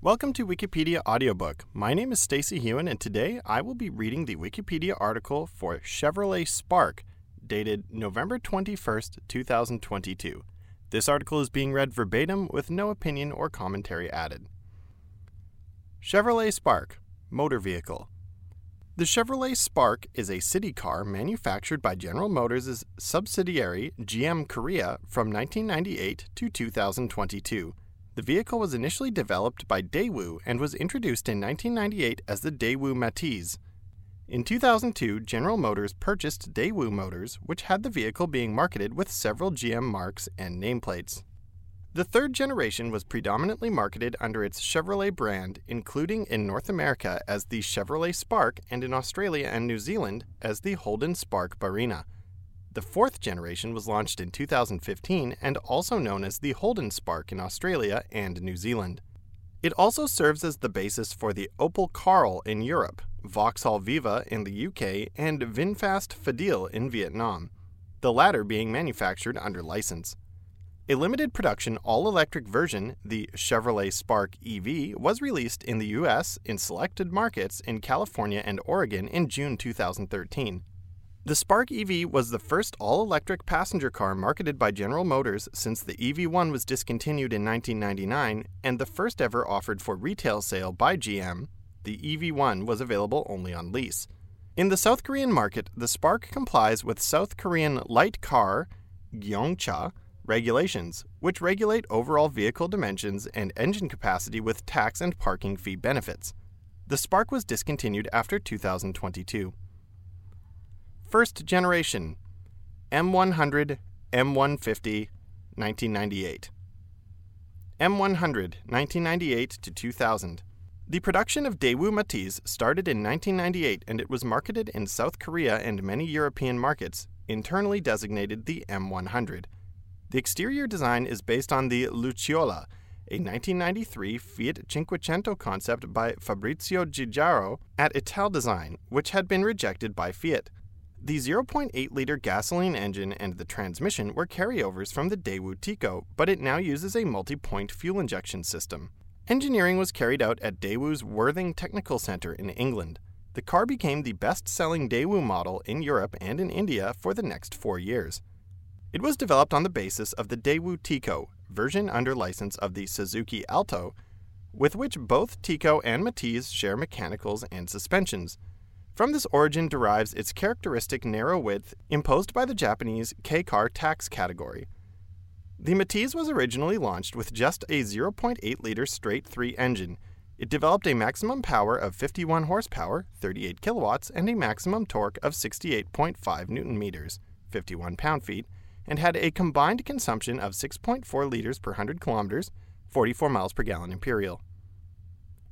Welcome to Wikipedia Audiobook. My name is Stacy Hewen, and today I will be reading the Wikipedia article for Chevrolet Spark, dated November 21st, 2022. This article is being read verbatim with no opinion or commentary added. Chevrolet Spark, Motor Vehicle. The Chevrolet Spark is a city car manufactured by General Motors' subsidiary GM Korea from 1998 to 2022. The vehicle was initially developed by Daewoo and was introduced in 1998 as the Daewoo Matiz. In 2002, General Motors purchased Daewoo Motors, which had the vehicle being marketed with several GM marks and nameplates. The third generation was predominantly marketed under its Chevrolet brand, including in North America as the Chevrolet Spark and in Australia and New Zealand as the Holden Spark Barina. The fourth generation was launched in 2015 and also known as the Holden Spark in Australia and New Zealand. It also serves as the basis for the Opel Karl in Europe, Vauxhall Viva in the UK, and VinFast Fadil in Vietnam, the latter being manufactured under license. A limited production all electric version, the Chevrolet Spark EV, was released in the US in selected markets in California and Oregon in June 2013. The Spark EV was the first all electric passenger car marketed by General Motors since the EV1 was discontinued in 1999 and the first ever offered for retail sale by GM. The EV1 was available only on lease. In the South Korean market, the Spark complies with South Korean light car Gyeongcha regulations, which regulate overall vehicle dimensions and engine capacity with tax and parking fee benefits. The Spark was discontinued after 2022. First generation M100, M150, 1998. M100, 1998 to 2000. The production of Daewoo Matiz started in 1998 and it was marketed in South Korea and many European markets, internally designated the M100. The exterior design is based on the Lucciola, a 1993 Fiat Cinquecento concept by Fabrizio Giugiaro at Italdesign, which had been rejected by Fiat. The 0.8 liter gasoline engine and the transmission were carryovers from the Daewoo Tico, but it now uses a multi point fuel injection system. Engineering was carried out at Daewoo's Worthing Technical Center in England. The car became the best selling Daewoo model in Europe and in India for the next four years. It was developed on the basis of the Daewoo Tico, version under license of the Suzuki Alto, with which both Tico and Matiz share mechanicals and suspensions. From this origin derives its characteristic narrow width imposed by the Japanese Kei car tax category. The Matiz was originally launched with just a 0.8 liter straight 3 engine. It developed a maximum power of 51 horsepower, 38 kilowatts, and a maximum torque of 68.5 newton meters, 51 pound feet, and had a combined consumption of 6.4 liters per 100 kilometers, 44 miles per gallon imperial.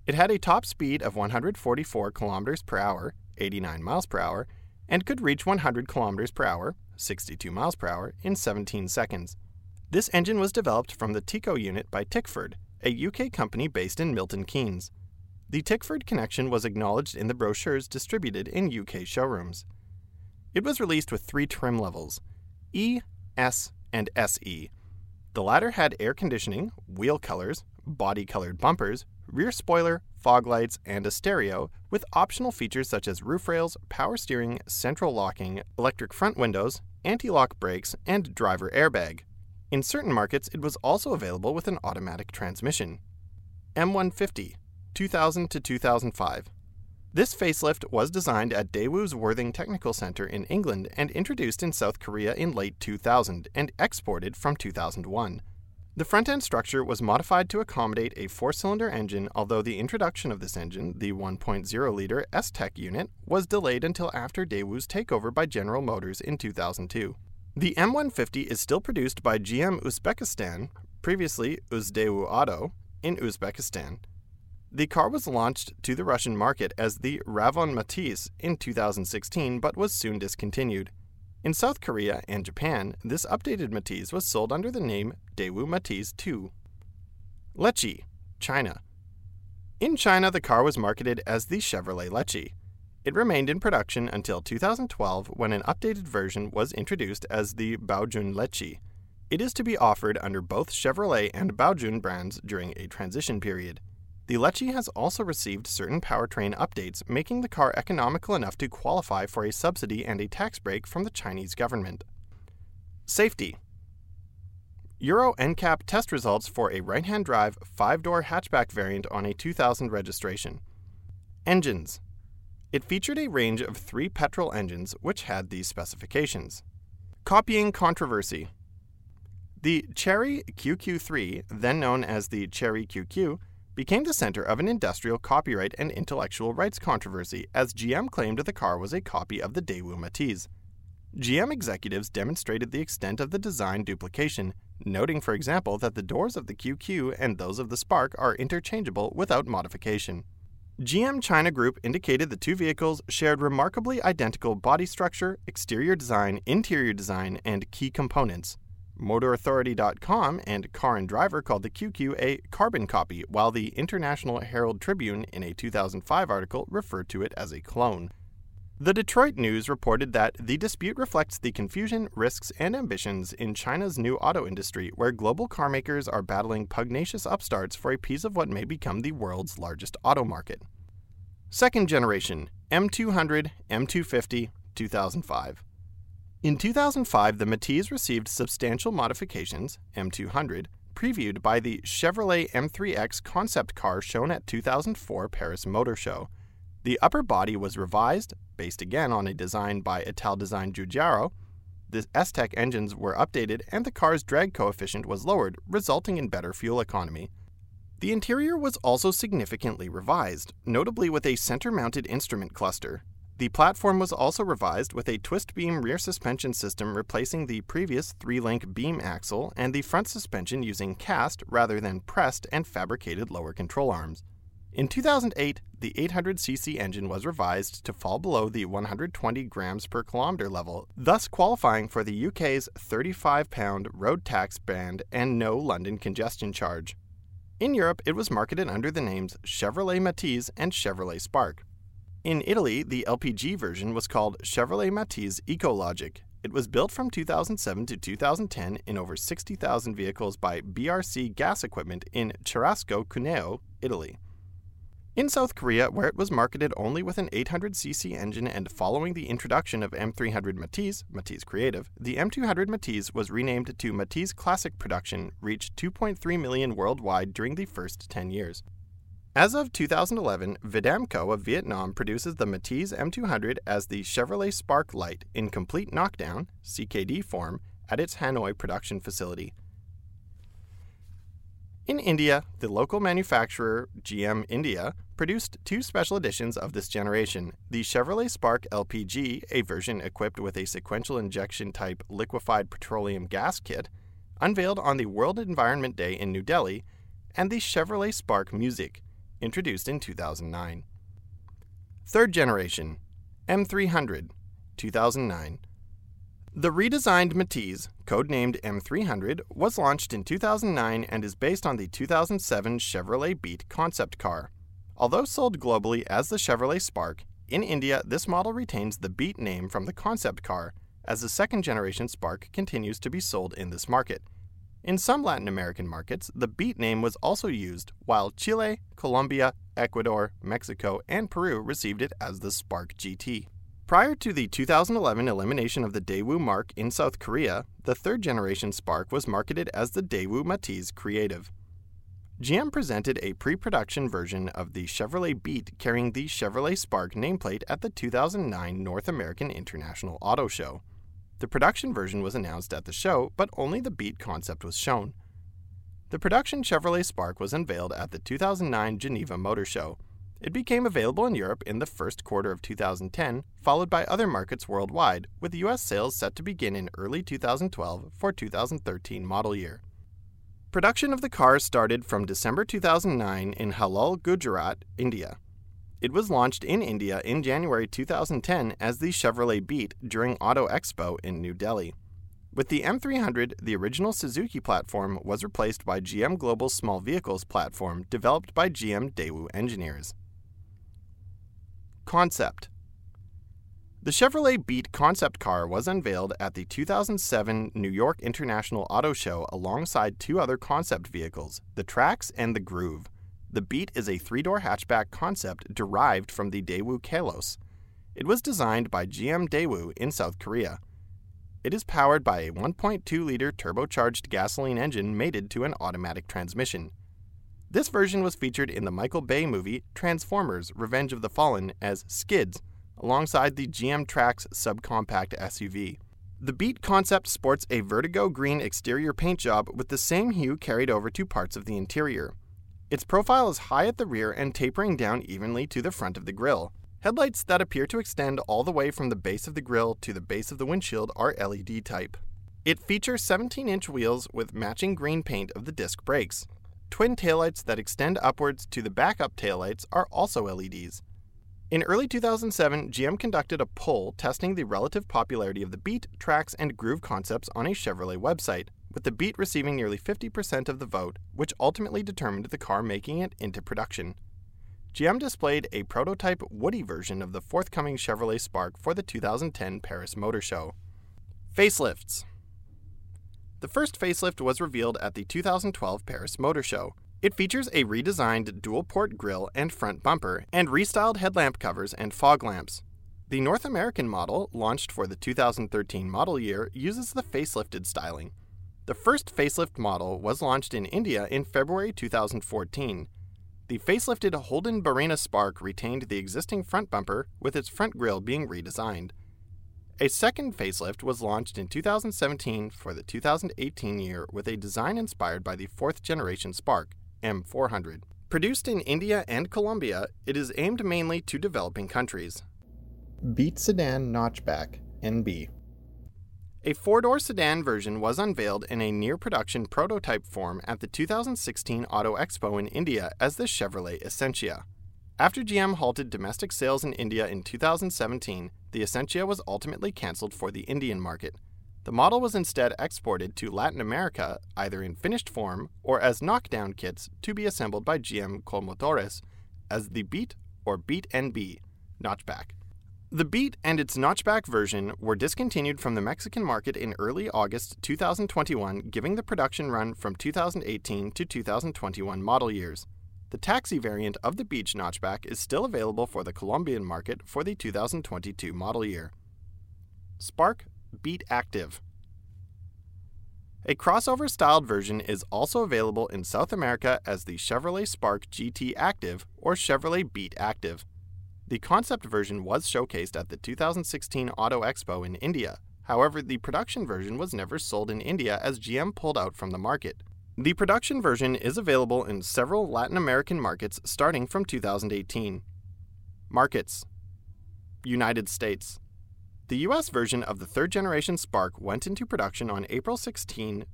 It had a top speed of 144 kilometers per hour 89 miles per hour, and could reach 100 kilometers per hour, 62 miles per hour, in 17 seconds. This engine was developed from the Tico unit by Tickford, a UK company based in Milton Keynes. The Tickford connection was acknowledged in the brochures distributed in UK showrooms. It was released with three trim levels E, S, and SE. The latter had air conditioning, wheel colors, body colored bumpers, rear spoiler, fog lights, and a stereo, with optional features such as roof rails, power steering, central locking, electric front windows, anti lock brakes, and driver airbag. In certain markets, it was also available with an automatic transmission. M150, 2000 to 2005. This facelift was designed at Daewoo's Worthing Technical Center in England and introduced in South Korea in late 2000 and exported from 2001. The front end structure was modified to accommodate a four cylinder engine, although the introduction of this engine, the 1.0 liter S Tech unit, was delayed until after Daewoo's takeover by General Motors in 2002. The M150 is still produced by GM Uzbekistan, previously Uzdaewoo Auto, in Uzbekistan. The car was launched to the Russian market as the Ravon Matisse in 2016 but was soon discontinued. In South Korea and Japan, this updated Matiz was sold under the name Daewoo Matiz 2. Lechi, China. In China, the car was marketed as the Chevrolet Lechi. It remained in production until 2012 when an updated version was introduced as the Baojun Lechi. It is to be offered under both Chevrolet and Baojun brands during a transition period. The Lechi has also received certain powertrain updates, making the car economical enough to qualify for a subsidy and a tax break from the Chinese government. Safety Euro NCAP test results for a right hand drive, five door hatchback variant on a 2000 registration. Engines It featured a range of three petrol engines which had these specifications. Copying controversy The Chery QQ3, then known as the Cherry QQ, became the center of an industrial copyright and intellectual rights controversy as GM claimed the car was a copy of the Daewoo Matiz. GM executives demonstrated the extent of the design duplication, noting, for example, that the doors of the QQ and those of the Spark are interchangeable without modification. GM China Group indicated the two vehicles shared remarkably identical body structure, exterior design, interior design, and key components. MotorAuthority.com and Car and Driver called the QQ a carbon copy, while the International Herald Tribune, in a 2005 article, referred to it as a clone. The Detroit News reported that the dispute reflects the confusion, risks, and ambitions in China's new auto industry, where global carmakers are battling pugnacious upstarts for a piece of what may become the world's largest auto market. Second generation M200, M250, 2005. In 2005, the Matiz received substantial modifications, M200, previewed by the Chevrolet M3X concept car shown at 2004 Paris Motor Show. The upper body was revised, based again on a design by Italdesign Giugiaro. The S-Tech engines were updated and the car's drag coefficient was lowered, resulting in better fuel economy. The interior was also significantly revised, notably with a center-mounted instrument cluster. The platform was also revised with a twist beam rear suspension system replacing the previous three link beam axle and the front suspension using cast rather than pressed and fabricated lower control arms. In 2008, the 800cc engine was revised to fall below the 120 grams per kilometer level, thus qualifying for the UK's 35 pound road tax band and no London congestion charge. In Europe, it was marketed under the names Chevrolet Matiz and Chevrolet Spark. In Italy, the LPG version was called Chevrolet Matiz Ecologic. It was built from 2007 to 2010 in over 60,000 vehicles by BRC Gas Equipment in Cherasco, Cuneo, Italy. In South Korea, where it was marketed only with an 800cc engine and following the introduction of M300 Matiz, Matiz Creative, the M200 Matiz was renamed to Matiz Classic Production, reached 2.3 million worldwide during the first 10 years. As of 2011, Vidamco of Vietnam produces the Matiz M200 as the Chevrolet Spark Lite in complete knockdown, CKD form, at its Hanoi production facility. In India, the local manufacturer GM India produced two special editions of this generation the Chevrolet Spark LPG, a version equipped with a sequential injection type liquefied petroleum gas kit, unveiled on the World Environment Day in New Delhi, and the Chevrolet Spark Music, introduced in 2009. Third generation M300, 2009. The redesigned Matiz, codenamed M300, was launched in 2009 and is based on the 2007 Chevrolet Beat concept car. Although sold globally as the Chevrolet Spark, in India this model retains the Beat name from the concept car, as the second generation Spark continues to be sold in this market. In some Latin American markets, the Beat name was also used, while Chile, Colombia, Ecuador, Mexico, and Peru received it as the Spark GT. Prior to the 2011 elimination of the Daewoo mark in South Korea, the third generation Spark was marketed as the Daewoo Matiz Creative. GM presented a pre production version of the Chevrolet Beat carrying the Chevrolet Spark nameplate at the 2009 North American International Auto Show. The production version was announced at the show, but only the Beat concept was shown. The production Chevrolet Spark was unveiled at the 2009 Geneva Motor Show. It became available in Europe in the first quarter of 2010, followed by other markets worldwide, with US sales set to begin in early 2012 for 2013 model year. Production of the car started from December 2009 in Halol, Gujarat, India. It was launched in India in January 2010 as the Chevrolet Beat during Auto Expo in New Delhi. With the M300, the original Suzuki platform was replaced by GM Global's small vehicles platform developed by GM Daewoo engineers. Concept The Chevrolet Beat concept car was unveiled at the 2007 New York International Auto Show alongside two other concept vehicles, the Trax and the Groove. The Beat is a three door hatchback concept derived from the Daewoo Kalos. It was designed by GM Daewoo in South Korea. It is powered by a 1.2 liter turbocharged gasoline engine mated to an automatic transmission. This version was featured in the Michael Bay movie Transformers Revenge of the Fallen as Skids, alongside the GM Trax subcompact SUV. The Beat concept sports a vertigo green exterior paint job with the same hue carried over to parts of the interior. Its profile is high at the rear and tapering down evenly to the front of the grille. Headlights that appear to extend all the way from the base of the grille to the base of the windshield are LED type. It features 17 inch wheels with matching green paint of the disc brakes. Twin taillights that extend upwards to the backup taillights are also LEDs. In early 2007, GM conducted a poll testing the relative popularity of the Beat, Trax, and Groove concepts on a Chevrolet website, with the Beat receiving nearly 50% of the vote, which ultimately determined the car making it into production. GM displayed a prototype Woody version of the forthcoming Chevrolet Spark for the 2010 Paris Motor Show. Facelifts The first facelift was revealed at the 2012 Paris Motor Show. It features a redesigned dual port grille and front bumper, and restyled headlamp covers and fog lamps. The North American model, launched for the 2013 model year, uses the facelifted styling. The first facelift model was launched in India in February 2014. The facelifted Holden Barina Spark retained the existing front bumper, with its front grille being redesigned. A second facelift was launched in 2017 for the 2018 year with a design inspired by the fourth generation Spark, M400. Produced in India and Colombia, it is aimed mainly to developing countries. Beat Sedan Notchback, NB. A four door sedan version was unveiled in a near production prototype form at the 2016 Auto Expo in India as the Chevrolet Essentia. After GM halted domestic sales in India in 2017, the Essentia was ultimately canceled for the Indian market. The model was instead exported to Latin America either in finished form or as knockdown kits to be assembled by GM Colmotores as the Beat or Beat NB notchback. The Beat and its notchback version were discontinued from the Mexican market in early August 2021, giving the production run from 2018 to 2021 model years. The taxi variant of the Beat notchback is still available for the Colombian market for the 2022 model year. Spark Beat Active. A crossover styled version is also available in South America as the Chevrolet Spark GT Active or Chevrolet Beat Active. The concept version was showcased at the 2016 Auto Expo in India. However, the production version was never sold in India as GM pulled out from the market. The production version is available in several Latin American markets starting from 2018. Markets United States the US version of the third generation Spark went into production on April 16,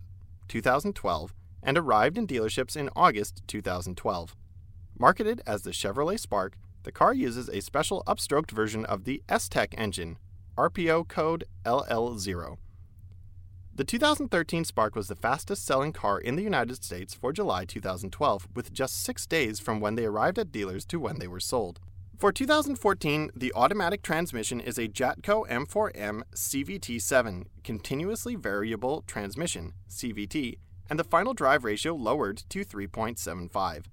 2012, and arrived in dealerships in August 2012. Marketed as the Chevrolet Spark, the car uses a special upstroked version of the S-Tech engine, RPO code LL0. The 2013 Spark was the fastest selling car in the United States for July 2012, with just six days from when they arrived at dealers to when they were sold. For 2014, the automatic transmission is a Jatco M4M CVT7 continuously variable transmission CVT, and the final drive ratio lowered to 3.75.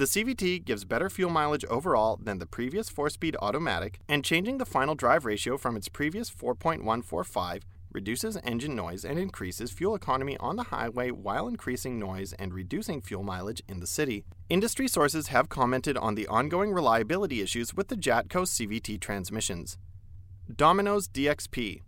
The CVT gives better fuel mileage overall than the previous 4-speed automatic, and changing the final drive ratio from its previous 4.145 reduces engine noise and increases fuel economy on the highway while increasing noise and reducing fuel mileage in the city. Industry sources have commented on the ongoing reliability issues with the Jatco CVT transmissions. Domino's DXP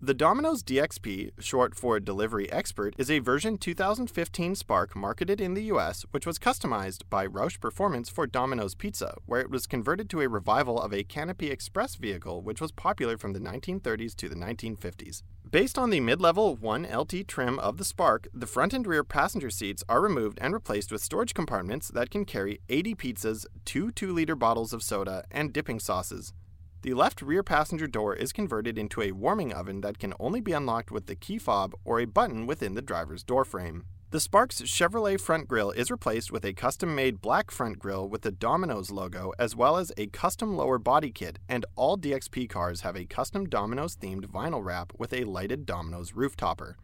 the Domino's DXP, short for Delivery Expert, is a version 2015 Spark marketed in the US, which was customized by Roush Performance for Domino's Pizza, where it was converted to a revival of a Canopy Express vehicle which was popular from the 1930s to the 1950s. Based on the mid level 1LT trim of the Spark, the front and rear passenger seats are removed and replaced with storage compartments that can carry 80 pizzas, two 2 liter bottles of soda, and dipping sauces. The left rear passenger door is converted into a warming oven that can only be unlocked with the key fob or a button within the driver's doorframe. The Sparks Chevrolet front grille is replaced with a custom made black front grille with the Domino's logo, as well as a custom lower body kit, and all DXP cars have a custom Domino's themed vinyl wrap with a lighted Domino's roof topper.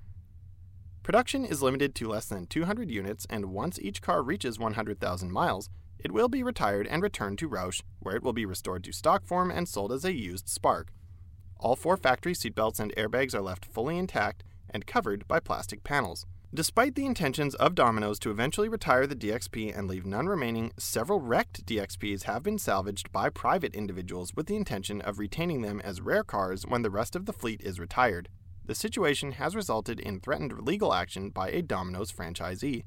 Production is limited to less than 200 units, and once each car reaches 100,000 miles, it will be retired and returned to Roush, where it will be restored to stock form and sold as a used Spark. All four factory seatbelts and airbags are left fully intact and covered by plastic panels. Despite the intentions of Domino's to eventually retire the DXP and leave none remaining, several wrecked DXPs have been salvaged by private individuals with the intention of retaining them as rare cars when the rest of the fleet is retired. The situation has resulted in threatened legal action by a Domino's franchisee.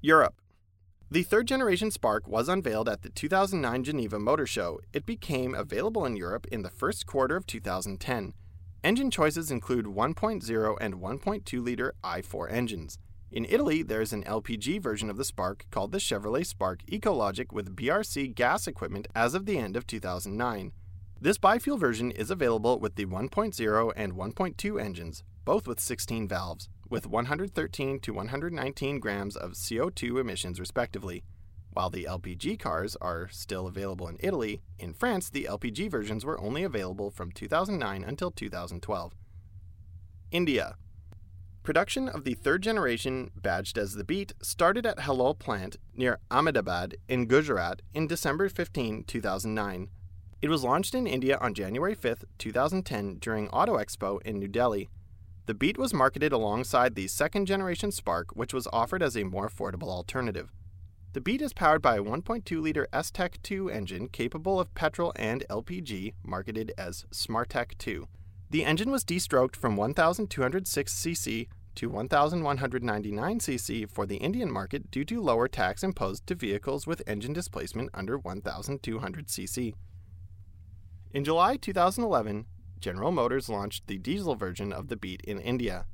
Europe. The third generation Spark was unveiled at the 2009 Geneva Motor Show. It became available in Europe in the first quarter of 2010. Engine choices include 1.0 and 1.2 liter i4 engines. In Italy, there is an LPG version of the Spark called the Chevrolet Spark Ecologic with BRC gas equipment as of the end of 2009. This bi-fuel version is available with the 1.0 and 1.2 engines, both with 16 valves, with 113 to 119 grams of CO2 emissions respectively. While the LPG cars are still available in Italy, in France the LPG versions were only available from 2009 until 2012. India. Production of the third generation, badged as the Beat, started at Halol plant near Ahmedabad in Gujarat in December 15, 2009. It was launched in India on January 5, 2010, during Auto Expo in New Delhi. The Beat was marketed alongside the second generation Spark, which was offered as a more affordable alternative. The Beat is powered by a 1.2 liter STEC 2 engine capable of petrol and LPG, marketed as SmartTech 2. The engine was de-stroked from 1,206 cc to 1,199 cc for the Indian market due to lower tax imposed to vehicles with engine displacement under 1,200 cc. In July 2011, General Motors launched the diesel version of the Beat in India.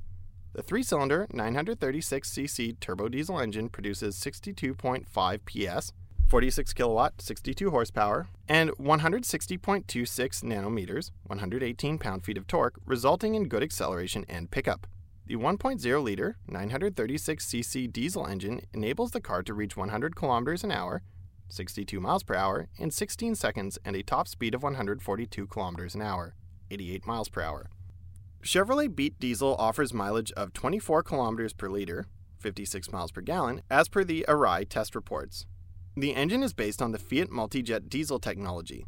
The three cylinder 936cc turbo diesel engine produces 62.5 PS, 46 kilowatt, 62 horsepower, and 160.26 nanometers, 118 pound feet of torque, resulting in good acceleration and pickup. The 1.0 liter 936cc diesel engine enables the car to reach 100 kilometers an hour 62 miles per hour, in 16 seconds and a top speed of 142 kilometers an hour, 88 miles per hour. Chevrolet Beat Diesel offers mileage of 24 kilometers per liter, 56 miles per gallon, as per the ARAI test reports. The engine is based on the Fiat Multijet diesel technology.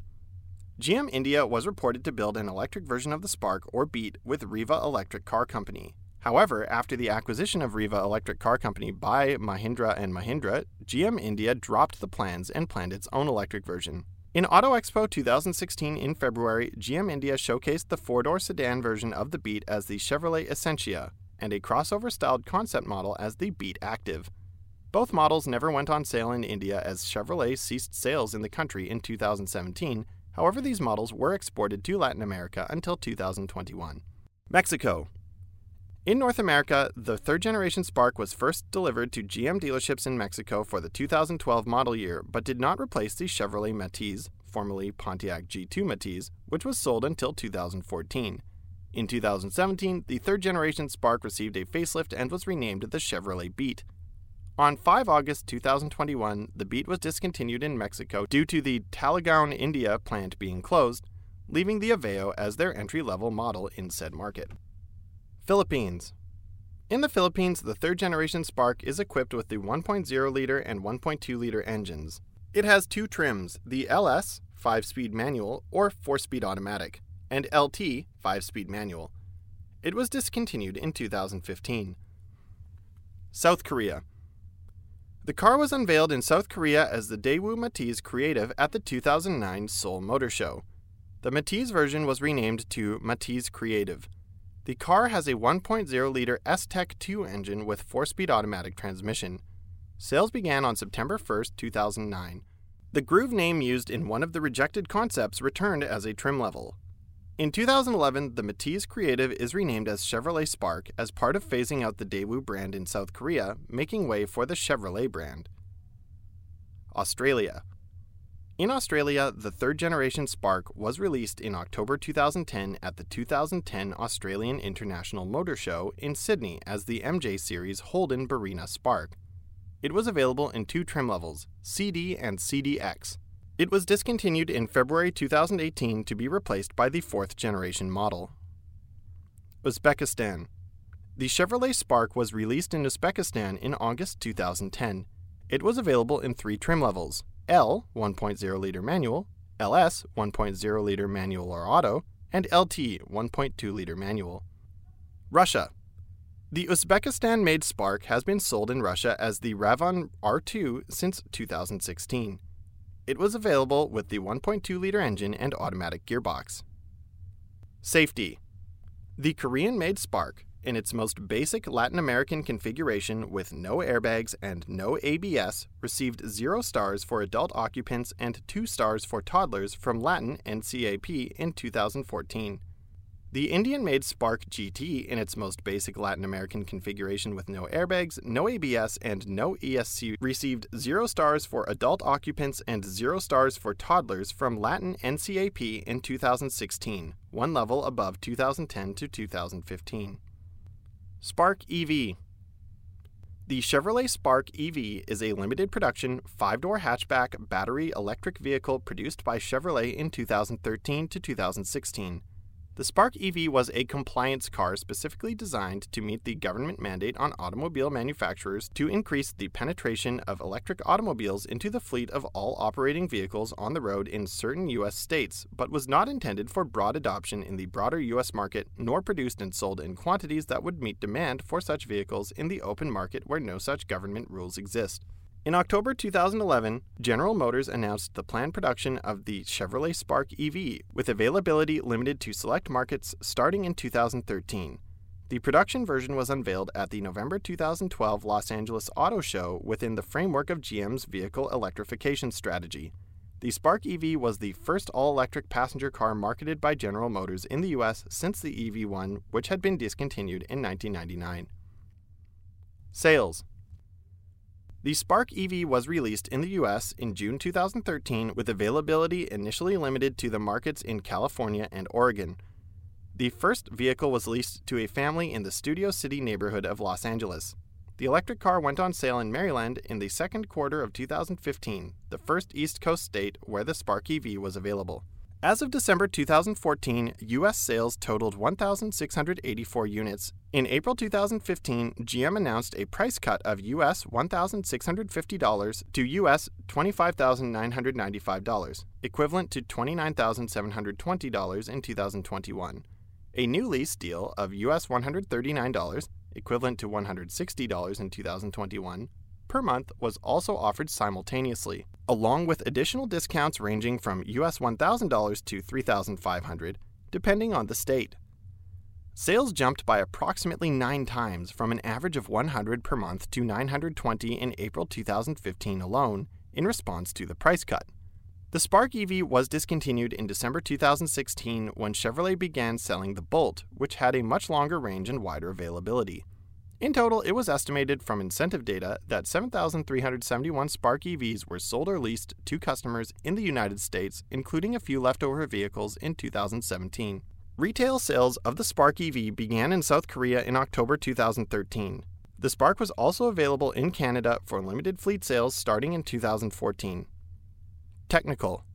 GM India was reported to build an electric version of the Spark or Beat with Reva Electric Car Company, However, after the acquisition of Reva Electric Car Company by Mahindra and Mahindra, GM India dropped the plans and planned its own electric version. In Auto Expo 2016 in February, GM India showcased the four-door sedan version of the Beat as the Chevrolet Essentia and a crossover-styled concept model as the Beat Active. Both models never went on sale in India as Chevrolet ceased sales in the country in 2017. However, these models were exported to Latin America until 2021. Mexico. In North America, the third generation Spark was first delivered to GM dealerships in Mexico for the 2012 model year, but did not replace the Chevrolet Matiz, formerly Pontiac G2 Matiz, which was sold until 2014. In 2017, the third generation Spark received a facelift and was renamed the Chevrolet Beat. On 5 August 2021, the Beat was discontinued in Mexico due to the Talegaon, India plant being closed, leaving the Aveo as their entry level model in said market. Philippines. In the Philippines, the third generation Spark is equipped with the 1.0 liter and 1.2 liter engines. It has two trims the LS, 5 speed manual, or 4 speed automatic, and LT, 5 speed manual. It was discontinued in 2015. South Korea. The car was unveiled in South Korea as the Daewoo Matiz Creative at the 2009 Seoul Motor Show. The Matiz version was renamed to Matiz Creative. The car has a 1.0 liter STEC 2 engine with 4 speed automatic transmission. Sales began on September 1, 2009. The Groove name used in one of the rejected concepts returned as a trim level. In 2011, the Matiz Creative is renamed as Chevrolet Spark as part of phasing out the Daewoo brand in South Korea, making way for the Chevrolet brand. Australia. In Australia, the third generation Spark was released in October 2010 at the 2010 Australian International Motor Show in Sydney as the MJ Series Holden Barina Spark. It was available in two trim levels, CD and CDX. It was discontinued in February 2018 to be replaced by the fourth generation model. Uzbekistan. The Chevrolet Spark was released in Uzbekistan in August 2010. It was available in three trim levels L 1.0 liter manual, LS 1.0 liter manual or auto, and LT 1.2 liter manual. Russia. The Uzbekistan made Spark has been sold in Russia as the Ravon R2 since 2016. It was available with the 1.2 liter engine and automatic gearbox. Safety The Korean made Spark, in its most basic Latin American configuration with no airbags and no ABS, received 0 stars for adult occupants and 2 stars for toddlers from Latin NCAP in 2014. The Indian made Spark GT, in its most basic Latin American configuration with no airbags, no ABS, and no ESC, received 0 stars for adult occupants and 0 stars for toddlers from Latin NCAP in 2016, one level above 2010 to 2015. Spark EV The Chevrolet Spark EV is a limited production five door hatchback battery electric vehicle produced by Chevrolet in 2013 to 2016. The Spark EV was a compliance car specifically designed to meet the government mandate on automobile manufacturers to increase the penetration of electric automobiles into the fleet of all operating vehicles on the road in certain U.S. states, but was not intended for broad adoption in the broader U.S. market, nor produced and sold in quantities that would meet demand for such vehicles in the open market where no such government rules exist. In October 2011, General Motors announced the planned production of the Chevrolet Spark EV, with availability limited to select markets starting in 2013. The production version was unveiled at the November 2012 Los Angeles Auto Show within the framework of GM's vehicle electrification strategy. The Spark EV was the first all electric passenger car marketed by General Motors in the US since the EV1, which had been discontinued in 1999. Sales the Spark EV was released in the US in June 2013 with availability initially limited to the markets in California and Oregon. The first vehicle was leased to a family in the Studio City neighborhood of Los Angeles. The electric car went on sale in Maryland in the second quarter of 2015, the first East Coast state where the Spark EV was available. As of December 2014, U.S. sales totaled 1,684 units. In April 2015, GM announced a price cut of U.S. $1,650 to U.S. $25,995, equivalent to $29,720 in 2021. A new lease deal of US $139, equivalent to $160 in 2021, per month was also offered simultaneously, along with additional discounts ranging from US $1,000 to $3,500, depending on the state. Sales jumped by approximately nine times from an average of 100 per month to 920 in April 2015 alone, in response to the price cut. The Spark EV was discontinued in December 2016 when Chevrolet began selling the Bolt, which had a much longer range and wider availability. In total, it was estimated from incentive data that 7,371 Spark EVs were sold or leased to customers in the United States, including a few leftover vehicles in 2017. Retail sales of the Spark EV began in South Korea in October 2013. The Spark was also available in Canada for limited fleet sales starting in 2014. Technical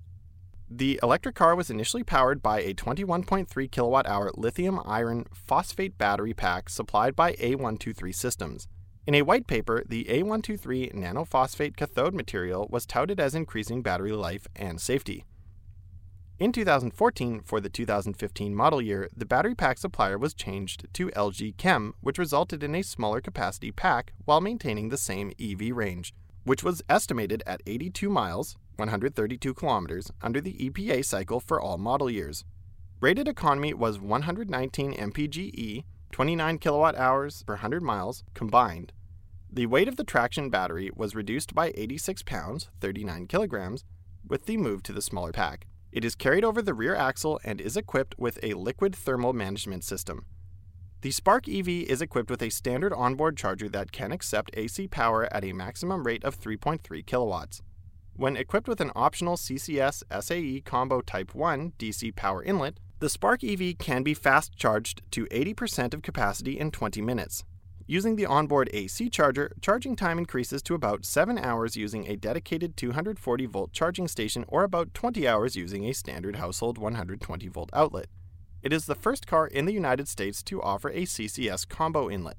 the electric car was initially powered by a 21.3 kilowatt hour lithium iron phosphate battery pack supplied by A123 Systems. In a white paper, the A123 nanophosphate cathode material was touted as increasing battery life and safety. In 2014, for the 2015 model year, the battery pack supplier was changed to LG Chem, which resulted in a smaller capacity pack while maintaining the same EV range, which was estimated at 82 miles 132 kilometers, under the EPA cycle for all model years. Rated economy was 119 mpge, 29 kilowatt hours per 100 miles combined. The weight of the traction battery was reduced by 86 pounds, 39 kilograms, with the move to the smaller pack. It is carried over the rear axle and is equipped with a liquid thermal management system. The Spark EV is equipped with a standard onboard charger that can accept AC power at a maximum rate of 3.3 kilowatts. When equipped with an optional CCS SAE Combo Type 1 DC power inlet, the Spark EV can be fast charged to 80% of capacity in 20 minutes. Using the onboard AC charger, charging time increases to about 7 hours using a dedicated 240 volt charging station or about 20 hours using a standard household 120 volt outlet. It is the first car in the United States to offer a CCS combo inlet.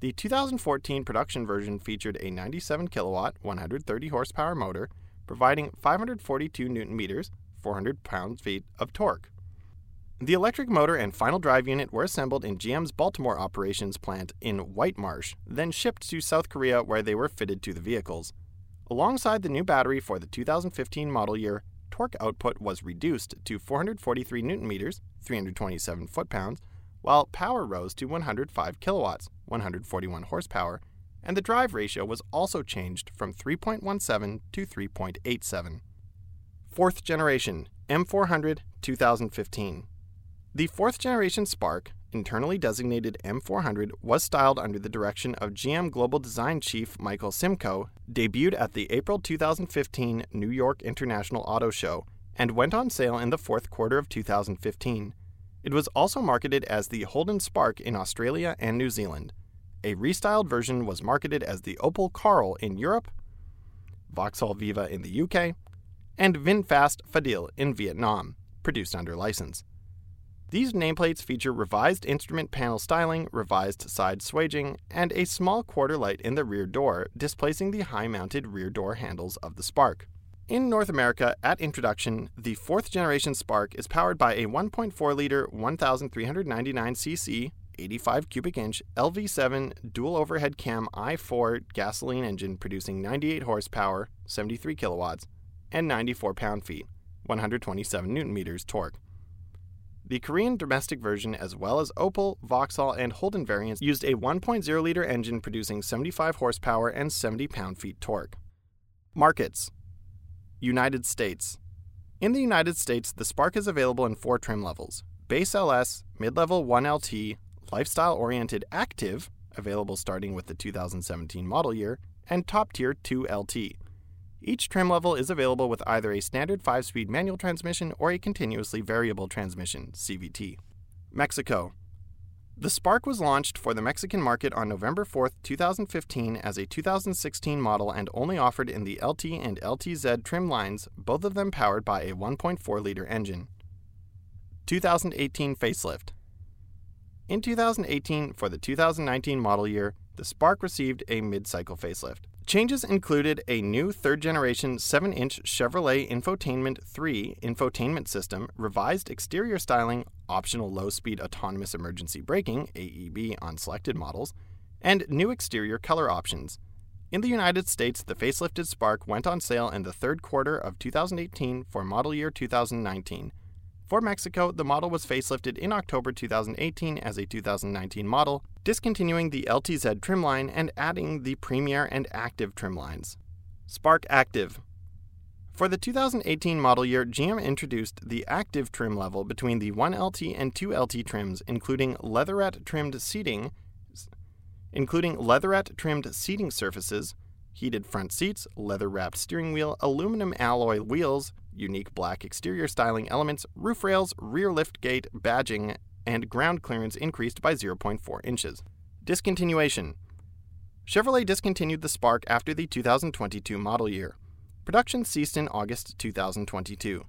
The 2014 production version featured a 97 kilowatt, 130 horsepower motor, providing 542 newton meters, 400 pound feet of torque. The electric motor and final drive unit were assembled in GM's Baltimore operations plant in White Marsh, then shipped to South Korea where they were fitted to the vehicles. Alongside the new battery for the 2015 model year, torque output was reduced to 443 newton meters, 327 foot pounds, while power rose to 105 kilowatts, 141 horsepower, and the drive ratio was also changed from 3.17 to 3.87. Fourth generation M400 2015. The fourth generation Spark, internally designated M400, was styled under the direction of GM Global Design Chief Michael Simcoe, debuted at the April 2015 New York International Auto Show, and went on sale in the fourth quarter of 2015. It was also marketed as the Holden Spark in Australia and New Zealand. A restyled version was marketed as the Opel Karl in Europe, Vauxhall Viva in the UK, and VinFast Fadil in Vietnam, produced under license. These nameplates feature revised instrument panel styling, revised side swaging, and a small quarter light in the rear door, displacing the high mounted rear door handles of the Spark. In North America, at introduction, the fourth generation Spark is powered by a 1.4 liter 1399cc 85 cubic inch LV7 dual overhead cam i4 gasoline engine producing 98 horsepower, 73 kilowatts, and 94 pound feet, 127 newton meters torque. The Korean domestic version, as well as Opel, Vauxhall, and Holden variants, used a 1.0 liter engine producing 75 horsepower and 70 pound feet torque. Markets United States. In the United States, the Spark is available in four trim levels Base LS, Mid Level 1LT, Lifestyle Oriented Active, available starting with the 2017 model year, and Top Tier 2LT. Each trim level is available with either a standard 5 speed manual transmission or a continuously variable transmission CVT. Mexico. The Spark was launched for the Mexican market on November 4, 2015, as a 2016 model and only offered in the LT and LTZ trim lines, both of them powered by a 1.4 liter engine. 2018 facelift. In 2018, for the 2019 model year, the Spark received a mid cycle facelift. Changes included a new third generation 7 inch Chevrolet Infotainment 3 infotainment system, revised exterior styling, optional low speed autonomous emergency braking AEB on selected models, and new exterior color options. In the United States, the facelifted Spark went on sale in the third quarter of 2018 for model year 2019. For Mexico, the model was facelifted in October 2018 as a 2019 model, discontinuing the LTZ trim line and adding the Premier and Active trim lines. Spark Active For the 2018 model year, GM introduced the Active trim level between the 1LT and 2LT trims, including leatherette trimmed seating, including leatherette trimmed seating surfaces, heated front seats, leather wrapped steering wheel, aluminum alloy wheels, unique black exterior styling elements, roof rails, rear lift gate, badging, and ground clearance increased by 0.4 inches. Discontinuation Chevrolet discontinued the Spark after the 2022 model year. Production ceased in August 2022.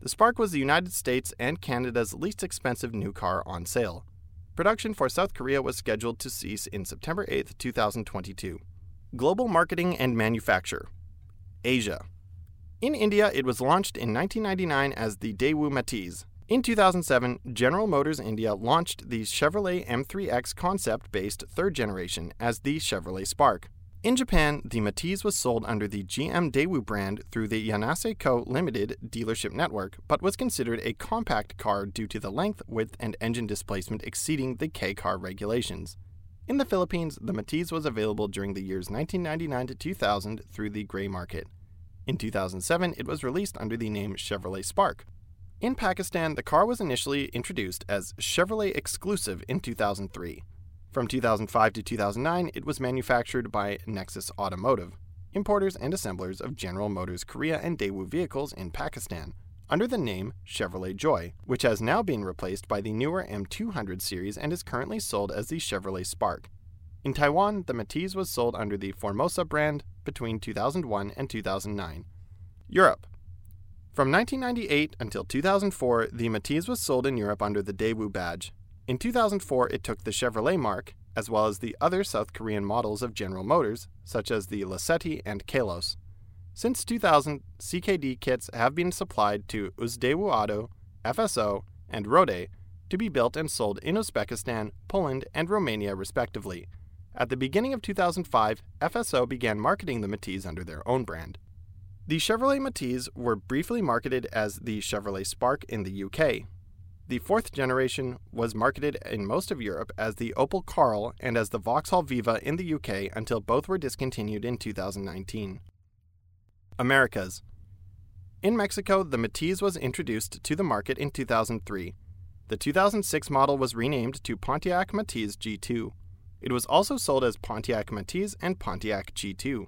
The Spark was the United States and Canada's least expensive new car on sale. Production for South Korea was scheduled to cease in September 8, 2022. Global marketing and manufacture. Asia. In India, it was launched in 1999 as the Daewoo Matiz. In 2007, General Motors India launched the Chevrolet M3X concept based third generation as the Chevrolet Spark. In Japan, the Matiz was sold under the GM Daewoo brand through the Yanase Co. Limited dealership network, but was considered a compact car due to the length, width, and engine displacement exceeding the K car regulations. In the Philippines, the Matiz was available during the years 1999 to 2000 through the gray market. In 2007, it was released under the name Chevrolet Spark. In Pakistan, the car was initially introduced as Chevrolet Exclusive in 2003. From 2005 to 2009, it was manufactured by Nexus Automotive, importers and assemblers of General Motors Korea and Daewoo vehicles in Pakistan, under the name Chevrolet Joy, which has now been replaced by the newer M200 series and is currently sold as the Chevrolet Spark. In Taiwan, the Matiz was sold under the Formosa brand between 2001 and 2009. Europe. From 1998 until 2004, the Matiz was sold in Europe under the Daewoo badge. In 2004, it took the Chevrolet mark, as well as the other South Korean models of General Motors, such as the Lacetti and Kalos. Since 2000, CKD kits have been supplied to Uzdaewoo Auto, FSO, and Rodae to be built and sold in Uzbekistan, Poland, and Romania, respectively. At the beginning of 2005, FSO began marketing the Matiz under their own brand. The Chevrolet Matiz were briefly marketed as the Chevrolet Spark in the UK. The fourth generation was marketed in most of Europe as the Opel Karl and as the Vauxhall Viva in the UK until both were discontinued in 2019. Americas In Mexico, the Matiz was introduced to the market in 2003. The 2006 model was renamed to Pontiac Matiz G2. It was also sold as Pontiac Matiz and Pontiac G2.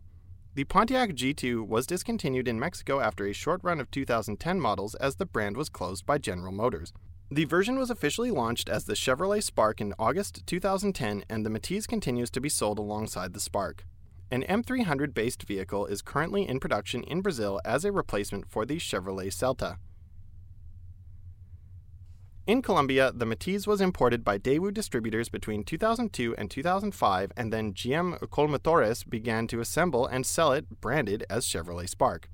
The Pontiac G2 was discontinued in Mexico after a short run of 2010 models as the brand was closed by General Motors. The version was officially launched as the Chevrolet Spark in August 2010, and the Matiz continues to be sold alongside the Spark. An M300 based vehicle is currently in production in Brazil as a replacement for the Chevrolet Celta. In Colombia, the Matiz was imported by Daewoo distributors between 2002 and 2005, and then GM Colmotores began to assemble and sell it branded as Chevrolet Spark.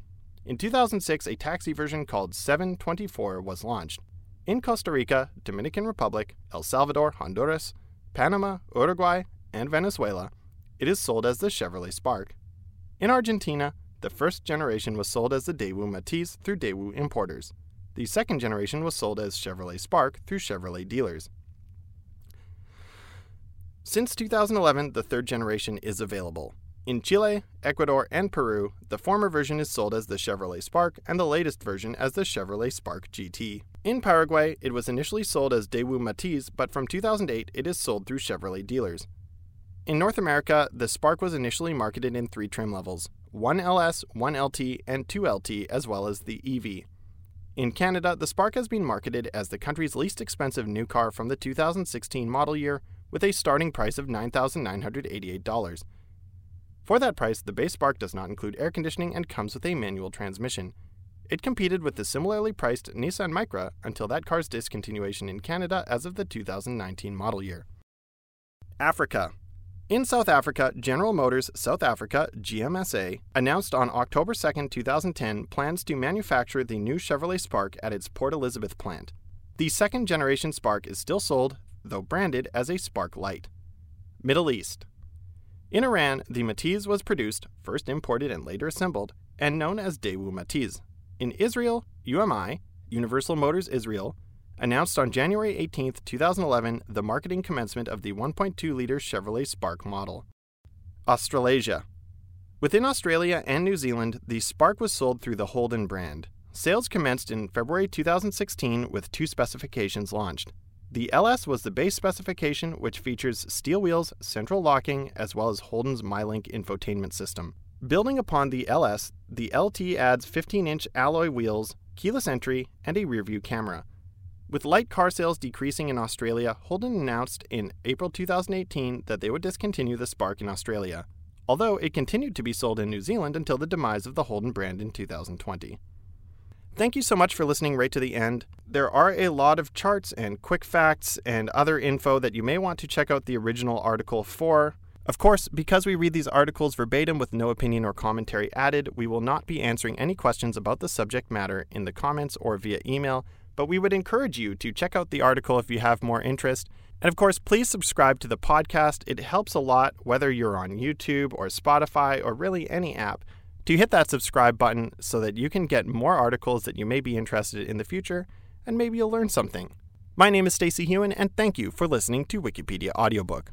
In 2006, a taxi version called 724 was launched. In Costa Rica, Dominican Republic, El Salvador, Honduras, Panama, Uruguay, and Venezuela, it is sold as the Chevrolet Spark. In Argentina, the first generation was sold as the Daewoo Matiz through Daewoo importers. The second generation was sold as Chevrolet Spark through Chevrolet dealers. Since 2011, the third generation is available. In Chile, Ecuador, and Peru, the former version is sold as the Chevrolet Spark and the latest version as the Chevrolet Spark GT. In Paraguay, it was initially sold as Daewoo Matiz, but from 2008 it is sold through Chevrolet dealers. In North America, the Spark was initially marketed in three trim levels 1 LS, 1 LT, and 2 LT, as well as the EV. In Canada, the Spark has been marketed as the country's least expensive new car from the 2016 model year, with a starting price of $9,988. For that price, the base Spark does not include air conditioning and comes with a manual transmission. It competed with the similarly priced Nissan Micra until that car's discontinuation in Canada as of the 2019 model year. Africa. In South Africa, General Motors South Africa, GMSA, announced on October 2, 2010, plans to manufacture the new Chevrolet Spark at its Port Elizabeth plant. The second generation Spark is still sold, though branded as a Spark Lite. Middle East. In Iran, the Matiz was produced, first imported and later assembled, and known as Daewoo Matiz. In Israel, UMI, Universal Motors Israel, announced on January 18, 2011, the marketing commencement of the 1.2 liter Chevrolet Spark model. Australasia. Within Australia and New Zealand, the Spark was sold through the Holden brand. Sales commenced in February 2016 with two specifications launched. The LS was the base specification, which features steel wheels, central locking, as well as Holden's MyLink infotainment system. Building upon the LS, the LT adds 15 inch alloy wheels, keyless entry, and a rearview camera. With light car sales decreasing in Australia, Holden announced in April 2018 that they would discontinue the Spark in Australia, although it continued to be sold in New Zealand until the demise of the Holden brand in 2020. Thank you so much for listening right to the end. There are a lot of charts and quick facts and other info that you may want to check out the original article for. Of course, because we read these articles verbatim with no opinion or commentary added, we will not be answering any questions about the subject matter in the comments or via email, but we would encourage you to check out the article if you have more interest. And of course, please subscribe to the podcast. It helps a lot, whether you're on YouTube or Spotify or really any app, to hit that subscribe button so that you can get more articles that you may be interested in the future and maybe you'll learn something. My name is Stacy Hewen, and thank you for listening to Wikipedia Audiobook.